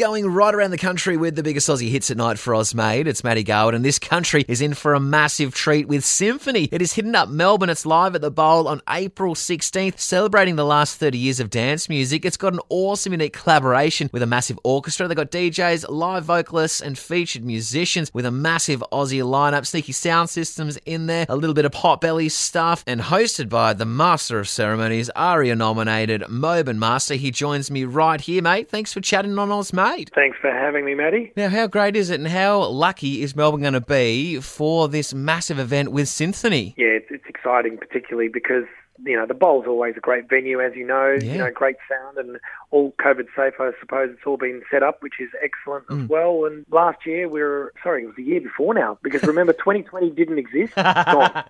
going right around the country with the biggest Aussie hits at night for Ozmade. It's Matty Garwood, and this country is in for a massive treat with Synthony. It is hitting up Melbourne. It's live at the Bowl on April 16th, celebrating the last 30 years of dance music. It's got an awesome, unique collaboration with a massive orchestra. They've got DJs, live vocalists, and featured musicians with a massive Aussie lineup. Sneaky sound systems in there, a little bit of potbelly stuff, and hosted by the Master of Ceremonies, ARIA nominated Mobin Master. He joins me right here, mate. Thanks for chatting on Ozmade. Thanks for having me, Matty. Now, how great is it, and how lucky is Melbourne going to be for this massive event with Synthony? Yeah, it's, it's exciting, particularly because you know the bowl's always a great venue, as you know. Yeah. You know, great sound and all COVID safe. I suppose it's all been set up, which is excellent Mm. as well. And last year we were sorry, it was the year before now because remember 2020 didn't exist. I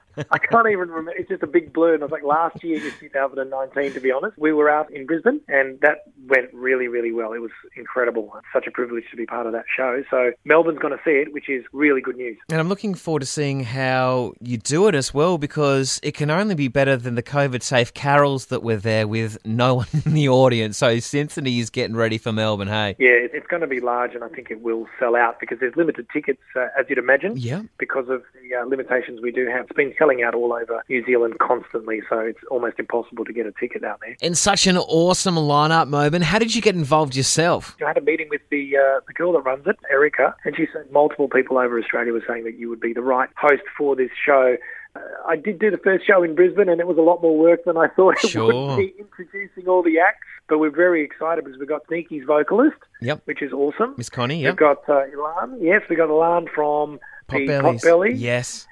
can't even remember. It's just a big blur. And I was like, last year is 2019, to be honest. We were out in Brisbane, and that went really, really well. It was incredible. It's such a privilege to be part of that show. So Melbourne's going to see it, which is really good news. And I'm looking forward to seeing how you do it as well because it can only be better than the COVID safe carols that were there with no one in the audience. So Synthony is getting ready for Melbourne, hey? Yeah, it's going to be large, and I think it will sell out because there's limited tickets, uh, as you'd imagine. Yeah. Because of the uh, limitations we do have, it's been selling out all over New Zealand constantly, so it's almost impossible to get a ticket out there. And such an awesome lineup, Mobin. How did you get involved yourself? I had a meeting with the uh, the girl that runs it, Erica, and she said multiple people over Australia were saying that you would be the right host for this show. I did do the first show in Brisbane, and it was a lot more work than I thought it Sure. would be introducing all the acts. But we're very excited because we've got Sneaky's vocalist, Yep. which is awesome. Miss Connie, yeah. We've got uh, Ilan. Yes, we've got Ilan from the Pot Belleez. Potbelly Yes.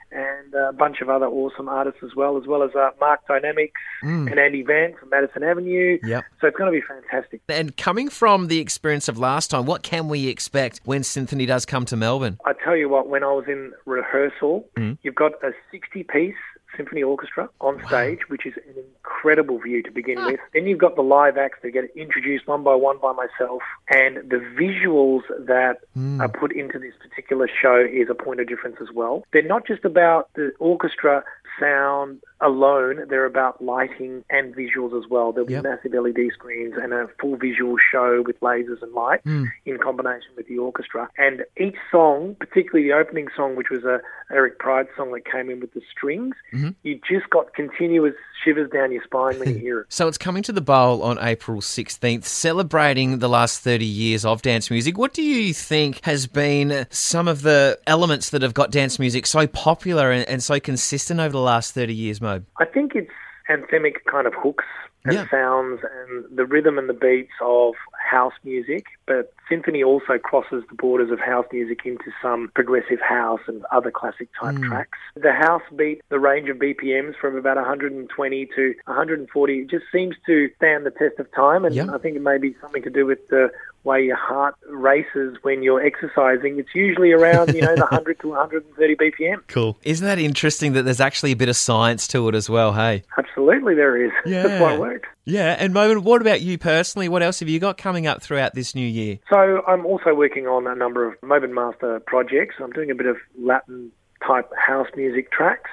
And a bunch of other awesome artists as well, as well as uh, Mark Dynamix Mm. and Andy Van from Madison Avenue. Yep. So it's going to be fantastic. And coming from the experience of last time, what can we expect when Synthony does come to Melbourne? I tell you what, when I was in rehearsal, Mm. you've got a 60 piece symphony orchestra on stage, which is an incredible view to begin ah. with. Then you've got the live acts that get introduced one by one by myself, and the visuals that hmm. are put into this particular show is a point of difference as well. They're not just about the orchestra sound alone, they're about lighting and visuals as well. There'll be Yep. massive LED screens and a full visual show with lasers and light Mm. in combination with the orchestra. And each song, particularly the opening song, which was a Eric Prydz song that came in with the strings, Mhm. you just got continuous shivers down your spine when you hear it. So it's coming to the Bowl on April 16th, celebrating the last 30 years of dance music. What do you think has been some of the elements that have got dance music so popular and, and so consistent over the last 30 years, Mo? I think it's anthemic kind of hooks and Yeah. sounds and the rhythm and the beats of house music, but Synthony also crosses the borders of house music into some progressive house and other classic type Mm. tracks. The house beat, the range of BPMs from about 120 to 140, it just seems to stand the test of time, and Yeah. I think it may be something to do with the way your heart races when you're exercising. It's usually around, you know, the 100 to 130 BPM. Cool. Isn't that interesting that there's actually a bit of science to it as well, hey? Absolutely, there is. That's why Yeah. it works. Yeah, and Mo, what about you personally? What else have you got coming up throughout this new year? So I'm also working on a number of Mobin Master projects. I'm doing a bit of Latin type house music tracks.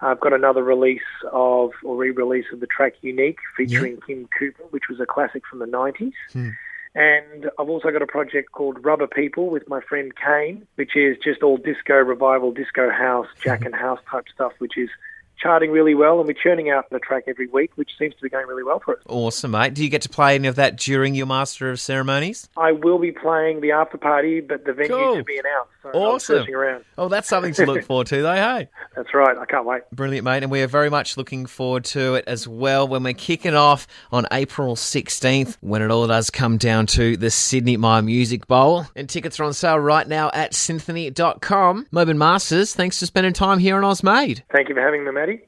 I've got another release of, or re-release of the track Unique featuring Kim Cooper, which was a classic from the 90s. Hmm. And I've also got a project called Rubber People with my friend Kane, which is just all disco revival, disco house, jack and house type stuff, which is charting really well. And we're churning out the track every week, which seems to be going really well for us. Awesome, mate. Do you get to play any of that during your Master of Ceremonies? I will be playing the after party, but the venue Cool. to be announced. So Awesome. Oh, that's something to look forward to, though, hey? That's right. I can't wait. Brilliant, mate. And we are very much looking forward to it as well when we're kicking off on April 16th when it all does come down to the Sidney Myer Music Bowl. And tickets are on sale right now at synthony.com. Mobin Masters, thanks for spending time here on Ozmade. Thank you for having me, Maddie.